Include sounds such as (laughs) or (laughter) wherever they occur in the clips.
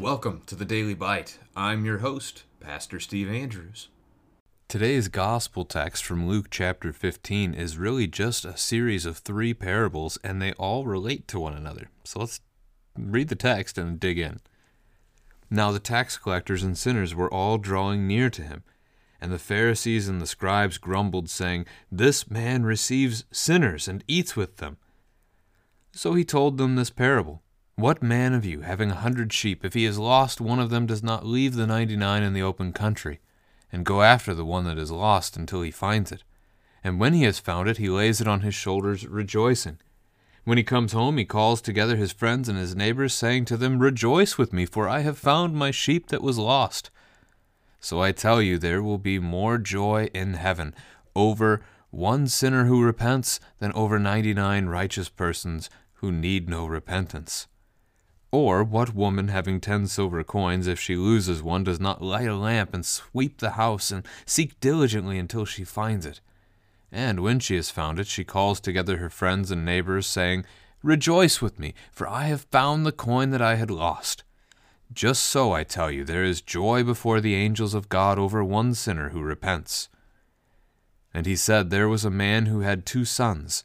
Welcome to the Daily Bite. I'm your host, Pastor Steve Andrews. Today's gospel text from Luke chapter 15 is really just a series of three parables, and they all relate to one another. So let's read the text and dig in. Now the tax collectors and sinners were all drawing near to him, and the Pharisees and the scribes grumbled, saying, This man receives sinners and eats with them. So he told them this parable. What man of you, having a hundred sheep, if he has lost one of them, does not leave the ninety nine in the open country? And go after the one that is lost until he finds it. And when he has found it, he lays it on his shoulders, rejoicing. When he comes home, he calls together his friends and his neighbors, saying to them, Rejoice with me, for I have found my sheep that was lost. So I tell you, there will be more joy in heaven over one sinner who repents than over ninety nine righteous persons who need no repentance. Or what woman having ten silver coins, if she loses one, does not light a lamp and sweep the house and seek diligently until she finds it? And when she has found it, she calls together her friends and neighbors, saying, Rejoice with me, for I have found the coin that I had lost. Just so, I tell you, there is joy before the angels of God over one sinner who repents. And he said, There was a man who had two sons.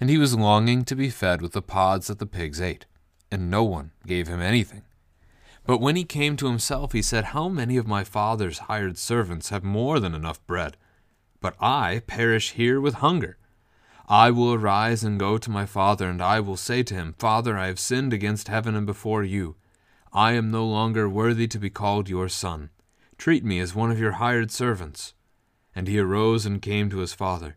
and he was longing to be fed with the pods that the pigs ate, and no one gave him anything. But when he came to himself, he said, How many of my father's hired servants have more than enough bread? But I perish here with hunger. I will arise and go to my father, and I will say to him, Father, I have sinned against heaven and before you. I am no longer worthy to be called your son. Treat me as one of your hired servants. And he arose and came to his father.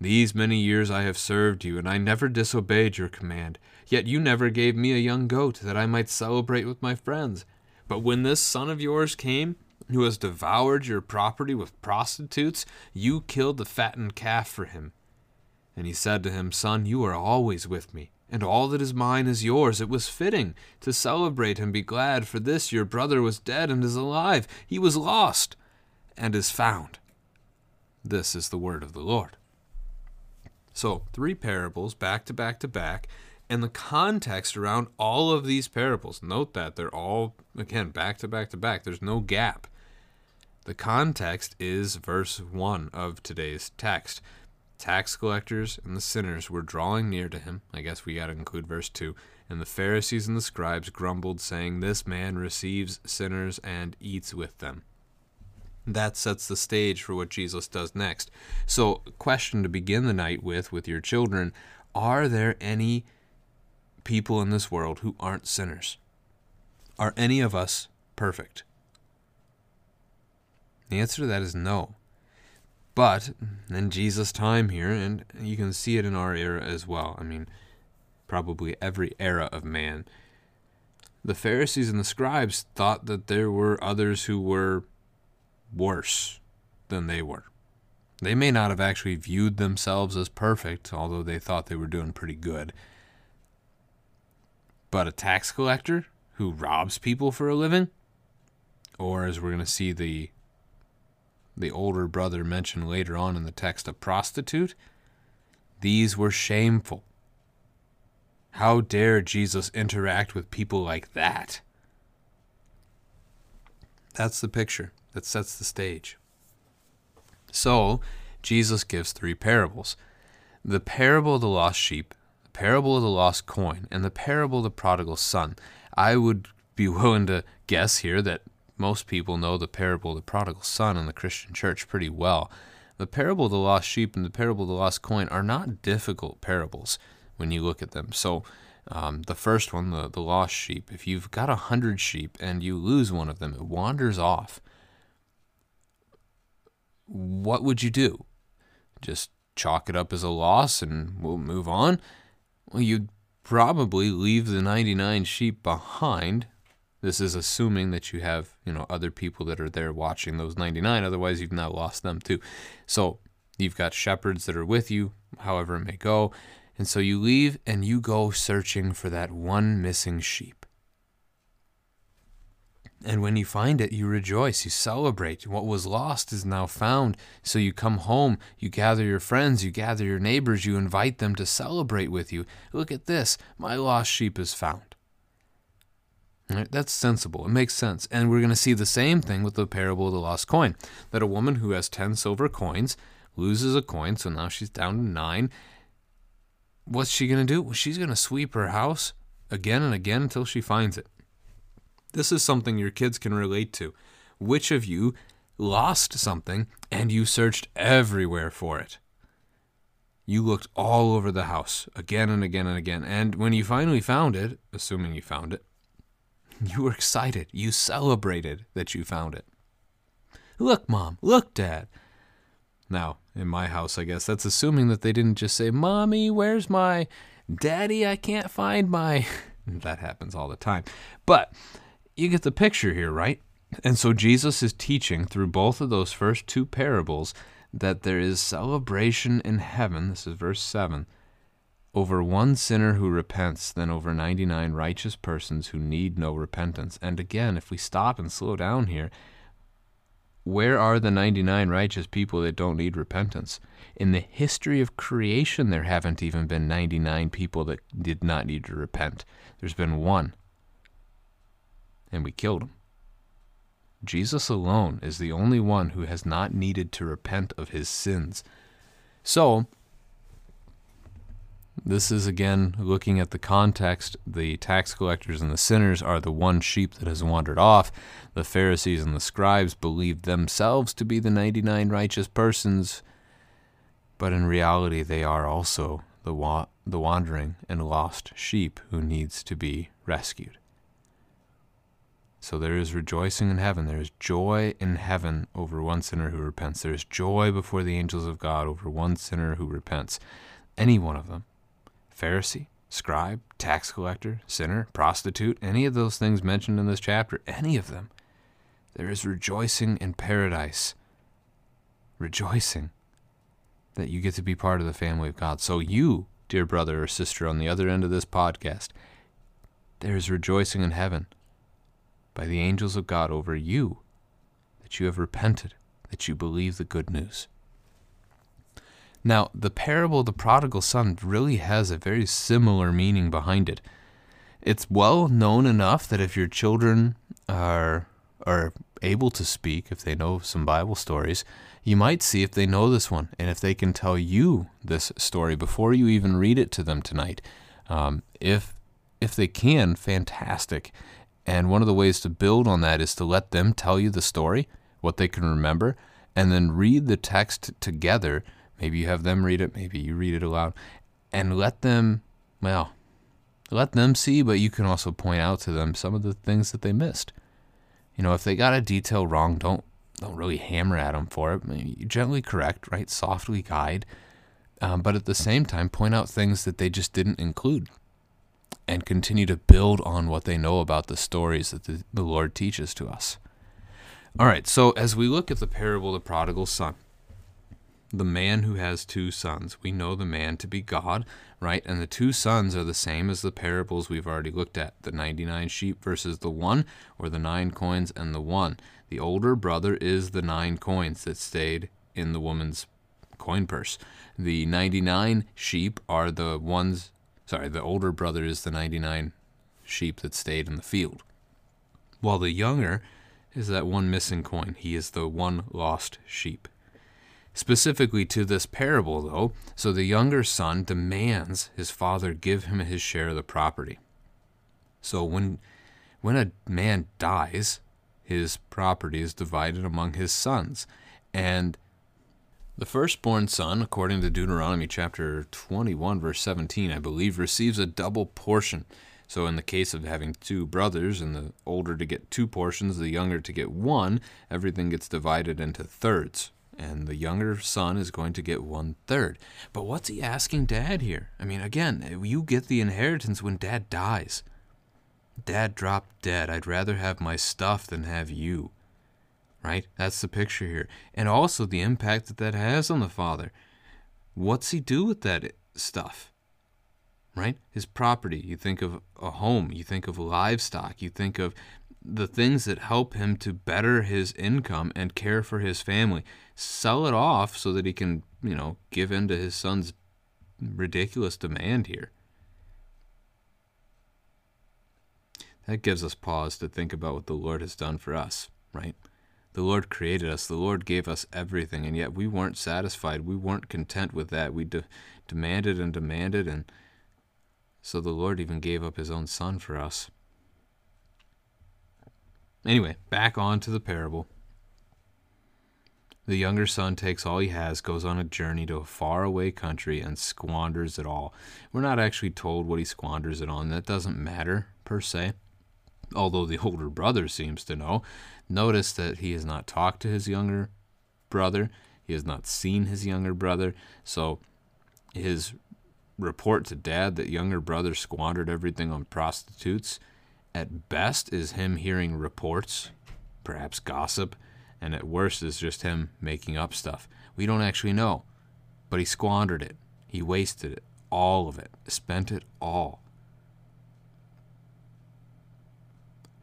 these many years I have served you, and I never disobeyed your command. Yet you never gave me a young goat that I might celebrate with my friends. But when this son of yours came, who has devoured your property with prostitutes, you killed the fattened calf for him. And he said to him, Son, you are always with me, and all that is mine is yours. It was fitting to celebrate and be glad, for this your brother was dead and is alive. He was lost and is found. This is the word of the Lord. So, three parables back to back to back, and the context around all of these parables. Note that they're all, again, back to back to back. There's no gap. The context is verse 1 of today's text. Tax collectors and the sinners were drawing near to him. I guess we got to include verse 2. And the Pharisees and the scribes grumbled, saying, This man receives sinners and eats with them that sets the stage for what Jesus does next. So, question to begin the night with with your children Are there any people in this world who aren't sinners? Are any of us perfect? The answer to that is no. But in Jesus' time here, and you can see it in our era as well, I mean, probably every era of man, the Pharisees and the scribes thought that there were others who were worse than they were. They may not have actually viewed themselves as perfect, although they thought they were doing pretty good. But a tax collector who robs people for a living, or as we're going to see the the older brother mentioned later on in the text, a prostitute, these were shameful. How dare Jesus interact with people like that? That's the picture that sets the stage. So, Jesus gives three parables the parable of the lost sheep, the parable of the lost coin, and the parable of the prodigal son. I would be (laughs) willing to guess here that most people know the parable of the prodigal son in the Christian church pretty well. The parable of the lost sheep and the parable of the lost coin are not difficult parables when you look at them. So, um, the first one, the, the lost sheep, if you've got a hundred sheep and you lose one of them, it wanders off. What would you do? Just chalk it up as a loss and we'll move on? Well, you'd probably leave the 99 sheep behind. This is assuming that you have, you know, other people that are there watching those 99. Otherwise, you've now lost them too. So you've got shepherds that are with you, however it may go. And so you leave and you go searching for that one missing sheep. And when you find it, you rejoice, you celebrate. What was lost is now found. So you come home, you gather your friends, you gather your neighbors, you invite them to celebrate with you. Look at this, my lost sheep is found. That's sensible. It makes sense. And we're going to see the same thing with the parable of the lost coin that a woman who has 10 silver coins loses a coin, so now she's down to nine. What's she going to do? Well, she's going to sweep her house again and again until she finds it. This is something your kids can relate to. Which of you lost something and you searched everywhere for it? You looked all over the house again and again and again. And when you finally found it, assuming you found it, (laughs) you were excited. You celebrated that you found it. Look, Mom. Look, Dad. Now, in my house, I guess that's assuming that they didn't just say, Mommy, where's my daddy? I can't find my. (laughs) that happens all the time. But you get the picture here, right? And so Jesus is teaching through both of those first two parables that there is celebration in heaven. This is verse 7 over one sinner who repents than over 99 righteous persons who need no repentance. And again, if we stop and slow down here, where are the 99 righteous people that don't need repentance? In the history of creation, there haven't even been 99 people that did not need to repent. There's been one and we killed him. Jesus alone is the only one who has not needed to repent of his sins. So, this is again looking at the context. The tax collectors and the sinners are the one sheep that has wandered off. The Pharisees and the scribes believed themselves to be the 99 righteous persons, but in reality, they are also the, wa- the wandering and lost sheep who needs to be rescued. So there is rejoicing in heaven. There is joy in heaven over one sinner who repents. There is joy before the angels of God over one sinner who repents. Any one of them Pharisee, scribe, tax collector, sinner, prostitute, any of those things mentioned in this chapter, any of them, there is rejoicing in paradise. Rejoicing that you get to be part of the family of God. So, you, dear brother or sister on the other end of this podcast, there is rejoicing in heaven by the angels of God over you that you have repented, that you believe the good news. Now, the parable of the prodigal son really has a very similar meaning behind it. It's well known enough that if your children are are able to speak, if they know some Bible stories, you might see if they know this one and if they can tell you this story before you even read it to them tonight. Um, if if they can, fantastic. And one of the ways to build on that is to let them tell you the story, what they can remember, and then read the text together. Maybe you have them read it, maybe you read it aloud, and let them, well, let them see, but you can also point out to them some of the things that they missed. You know, if they got a detail wrong, don't don't really hammer at them for it. Gently correct, right? Softly guide, um, but at the same time, point out things that they just didn't include. And continue to build on what they know about the stories that the, the Lord teaches to us. All right, so as we look at the parable of the prodigal son, the man who has two sons, we know the man to be God, right? And the two sons are the same as the parables we've already looked at the 99 sheep versus the one, or the nine coins and the one. The older brother is the nine coins that stayed in the woman's coin purse. The 99 sheep are the ones, sorry, the older brother is the 99 sheep that stayed in the field. While the younger is that one missing coin. He is the one lost sheep. Specifically to this parable, though, so the younger son demands his father give him his share of the property. So when when a man dies, his property is divided among his sons. And the firstborn son, according to Deuteronomy chapter 21, verse 17, I believe, receives a double portion. So, in the case of having two brothers and the older to get two portions, the younger to get one, everything gets divided into thirds. And the younger son is going to get one third. But what's he asking dad here? I mean, again, you get the inheritance when dad dies. Dad dropped dead. I'd rather have my stuff than have you. Right? That's the picture here. And also the impact that that has on the father. What's he do with that stuff? right? His property. You think of a home, you think of livestock, you think of the things that help him to better his income and care for his family. Sell it off so that he can, you know, give in to his son's ridiculous demand here. That gives us pause to think about what the Lord has done for us, right? The Lord created us. The Lord gave us everything, and yet we weren't satisfied. We weren't content with that. We de- demanded and demanded, and so the Lord even gave up his own son for us. Anyway, back on to the parable. The younger son takes all he has, goes on a journey to a faraway country, and squanders it all. We're not actually told what he squanders it on. That doesn't matter, per se. Although the older brother seems to know. Notice that he has not talked to his younger brother, he has not seen his younger brother. So his report to dad that younger brother squandered everything on prostitutes at best is him hearing reports, perhaps gossip, and at worst is just him making up stuff. We don't actually know. But he squandered it. He wasted it. All of it. Spent it all.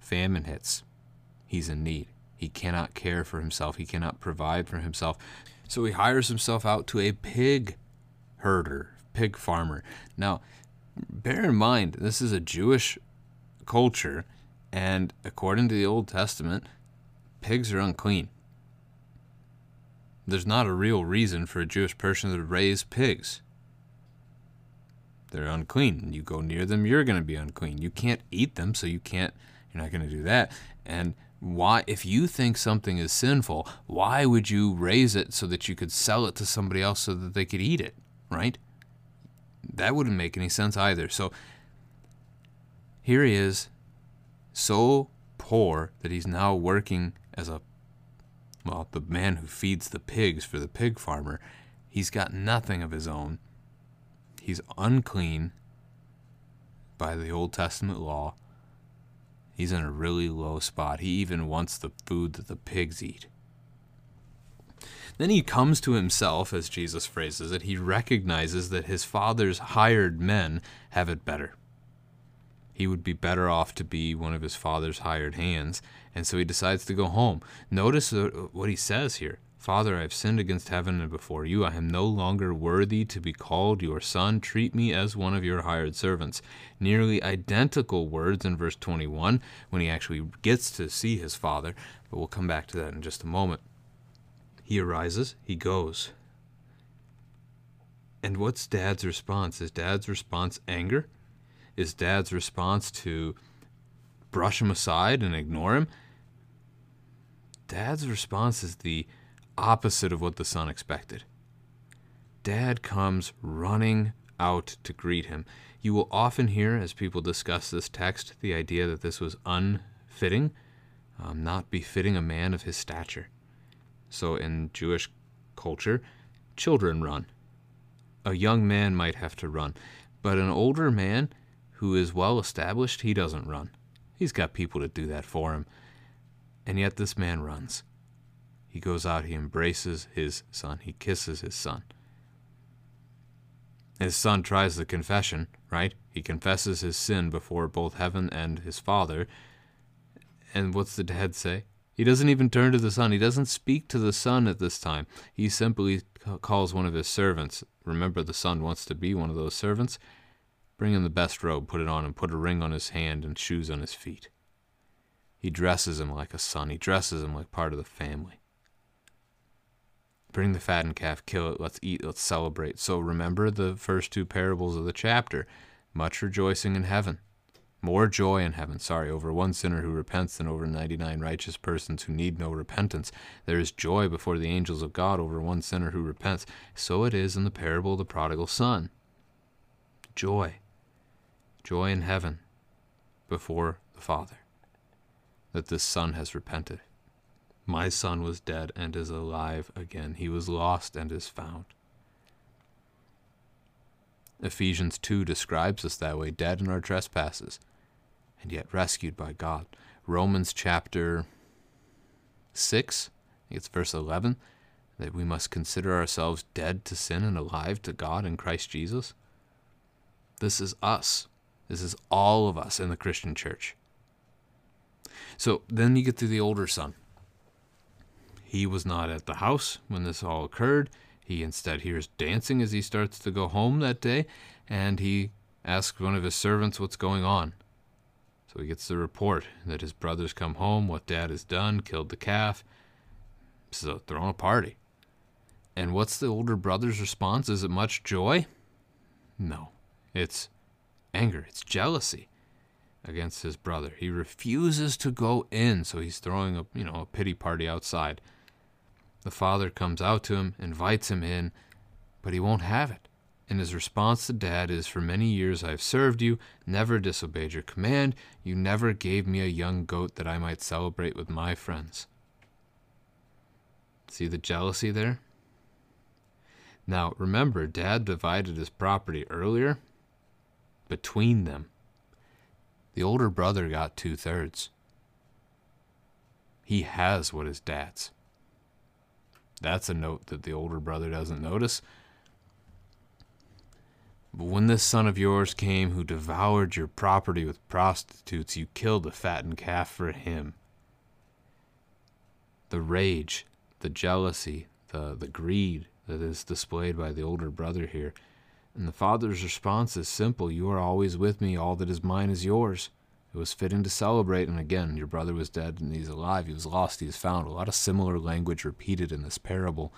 Famine hits. He's in need. He cannot care for himself. He cannot provide for himself. So he hires himself out to a pig herder, pig farmer. Now, bear in mind, this is a Jewish culture, and according to the Old Testament, pigs are unclean. There's not a real reason for a Jewish person to raise pigs. They're unclean. You go near them, you're going to be unclean. You can't eat them, so you can't, you're not going to do that. And why, if you think something is sinful, why would you raise it so that you could sell it to somebody else so that they could eat it, right? that wouldn't make any sense either. So here he is, so poor that he's now working as a well, the man who feeds the pigs for the pig farmer. He's got nothing of his own. He's unclean by the Old Testament law. He's in a really low spot. He even wants the food that the pigs eat. Then he comes to himself, as Jesus phrases it. He recognizes that his father's hired men have it better. He would be better off to be one of his father's hired hands, and so he decides to go home. Notice uh, what he says here Father, I have sinned against heaven and before you. I am no longer worthy to be called your son. Treat me as one of your hired servants. Nearly identical words in verse 21 when he actually gets to see his father, but we'll come back to that in just a moment. He arises, he goes. And what's dad's response? Is dad's response anger? Is dad's response to brush him aside and ignore him? Dad's response is the opposite of what the son expected. Dad comes running out to greet him. You will often hear, as people discuss this text, the idea that this was unfitting, um, not befitting a man of his stature. So in Jewish culture, children run. A young man might have to run, but an older man who is well established, he doesn't run. He's got people to do that for him. And yet this man runs. He goes out, he embraces his son, he kisses his son. His son tries the confession, right? He confesses his sin before both heaven and his father. And what's the dad say? He doesn't even turn to the son. He doesn't speak to the son at this time. He simply calls one of his servants. Remember, the son wants to be one of those servants. Bring him the best robe, put it on him, put a ring on his hand and shoes on his feet. He dresses him like a son. He dresses him like part of the family. Bring the fattened calf, kill it, let's eat, let's celebrate. So remember the first two parables of the chapter. Much rejoicing in heaven. More joy in heaven, sorry, over one sinner who repents than over 99 righteous persons who need no repentance. There is joy before the angels of God over one sinner who repents. So it is in the parable of the prodigal son. Joy. Joy in heaven before the Father that this son has repented. My son was dead and is alive again. He was lost and is found. Ephesians 2 describes us that way, dead in our trespasses, and yet rescued by God. Romans chapter 6, I think it's verse 11, that we must consider ourselves dead to sin and alive to God in Christ Jesus. This is us. This is all of us in the Christian church. So then you get to the older son. He was not at the house when this all occurred. He instead hears dancing as he starts to go home that day, and he asks one of his servants what's going on. So he gets the report that his brothers come home, what dad has done, killed the calf. So throwing a party. And what's the older brother's response? Is it much joy? No. It's anger, it's jealousy against his brother. He refuses to go in, so he's throwing a you know a pity party outside. The father comes out to him, invites him in, but he won't have it. And his response to dad is For many years I've served you, never disobeyed your command. You never gave me a young goat that I might celebrate with my friends. See the jealousy there? Now, remember, dad divided his property earlier between them. The older brother got two thirds. He has what is dad's. That's a note that the older brother doesn't notice. But when this son of yours came who devoured your property with prostitutes, you killed a fattened calf for him. The rage, the jealousy, the, the greed that is displayed by the older brother here. And the father's response is simple You are always with me, all that is mine is yours. It was fitting to celebrate, and again, your brother was dead and he's alive, he was lost, he is found. A lot of similar language repeated in this parable.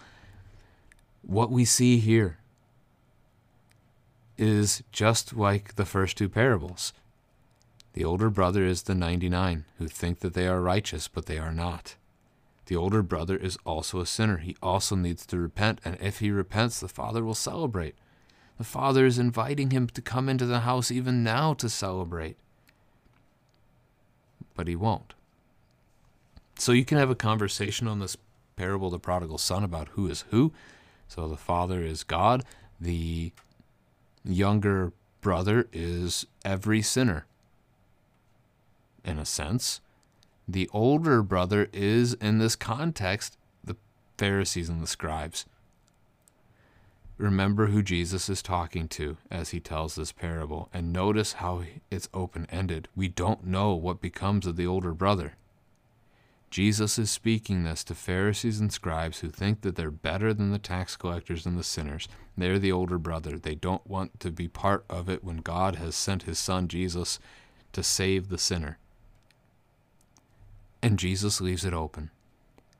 What we see here is just like the first two parables. The older brother is the 99 who think that they are righteous, but they are not. The older brother is also a sinner. He also needs to repent, and if he repents, the father will celebrate. The father is inviting him to come into the house even now to celebrate. But he won't. So you can have a conversation on this parable, the prodigal son, about who is who. So the father is God, the younger brother is every sinner. In a sense, the older brother is, in this context, the Pharisees and the scribes. Remember who Jesus is talking to as he tells this parable, and notice how it's open ended. We don't know what becomes of the older brother. Jesus is speaking this to Pharisees and scribes who think that they're better than the tax collectors and the sinners. They're the older brother. They don't want to be part of it when God has sent his son Jesus to save the sinner. And Jesus leaves it open.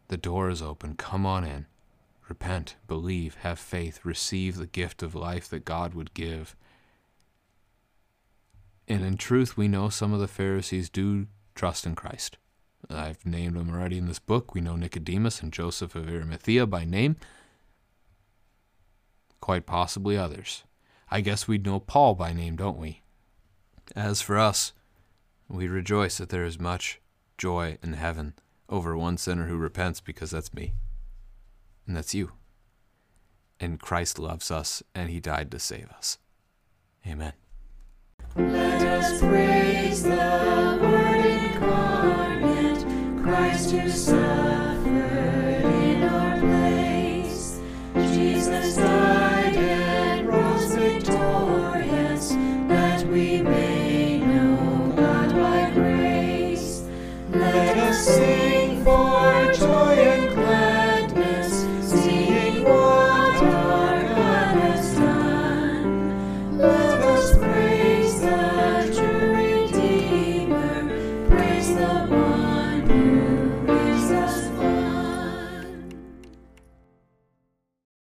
The door is open. Come on in. Repent, believe, have faith, receive the gift of life that God would give. And in truth, we know some of the Pharisees do trust in Christ. I've named them already in this book. We know Nicodemus and Joseph of Arimathea by name. Quite possibly others. I guess we'd know Paul by name, don't we? As for us, we rejoice that there is much joy in heaven over one sinner who repents because that's me. And that's you. And Christ loves us and he died to save us. Amen. Let us praise the Word incarnate, Christ who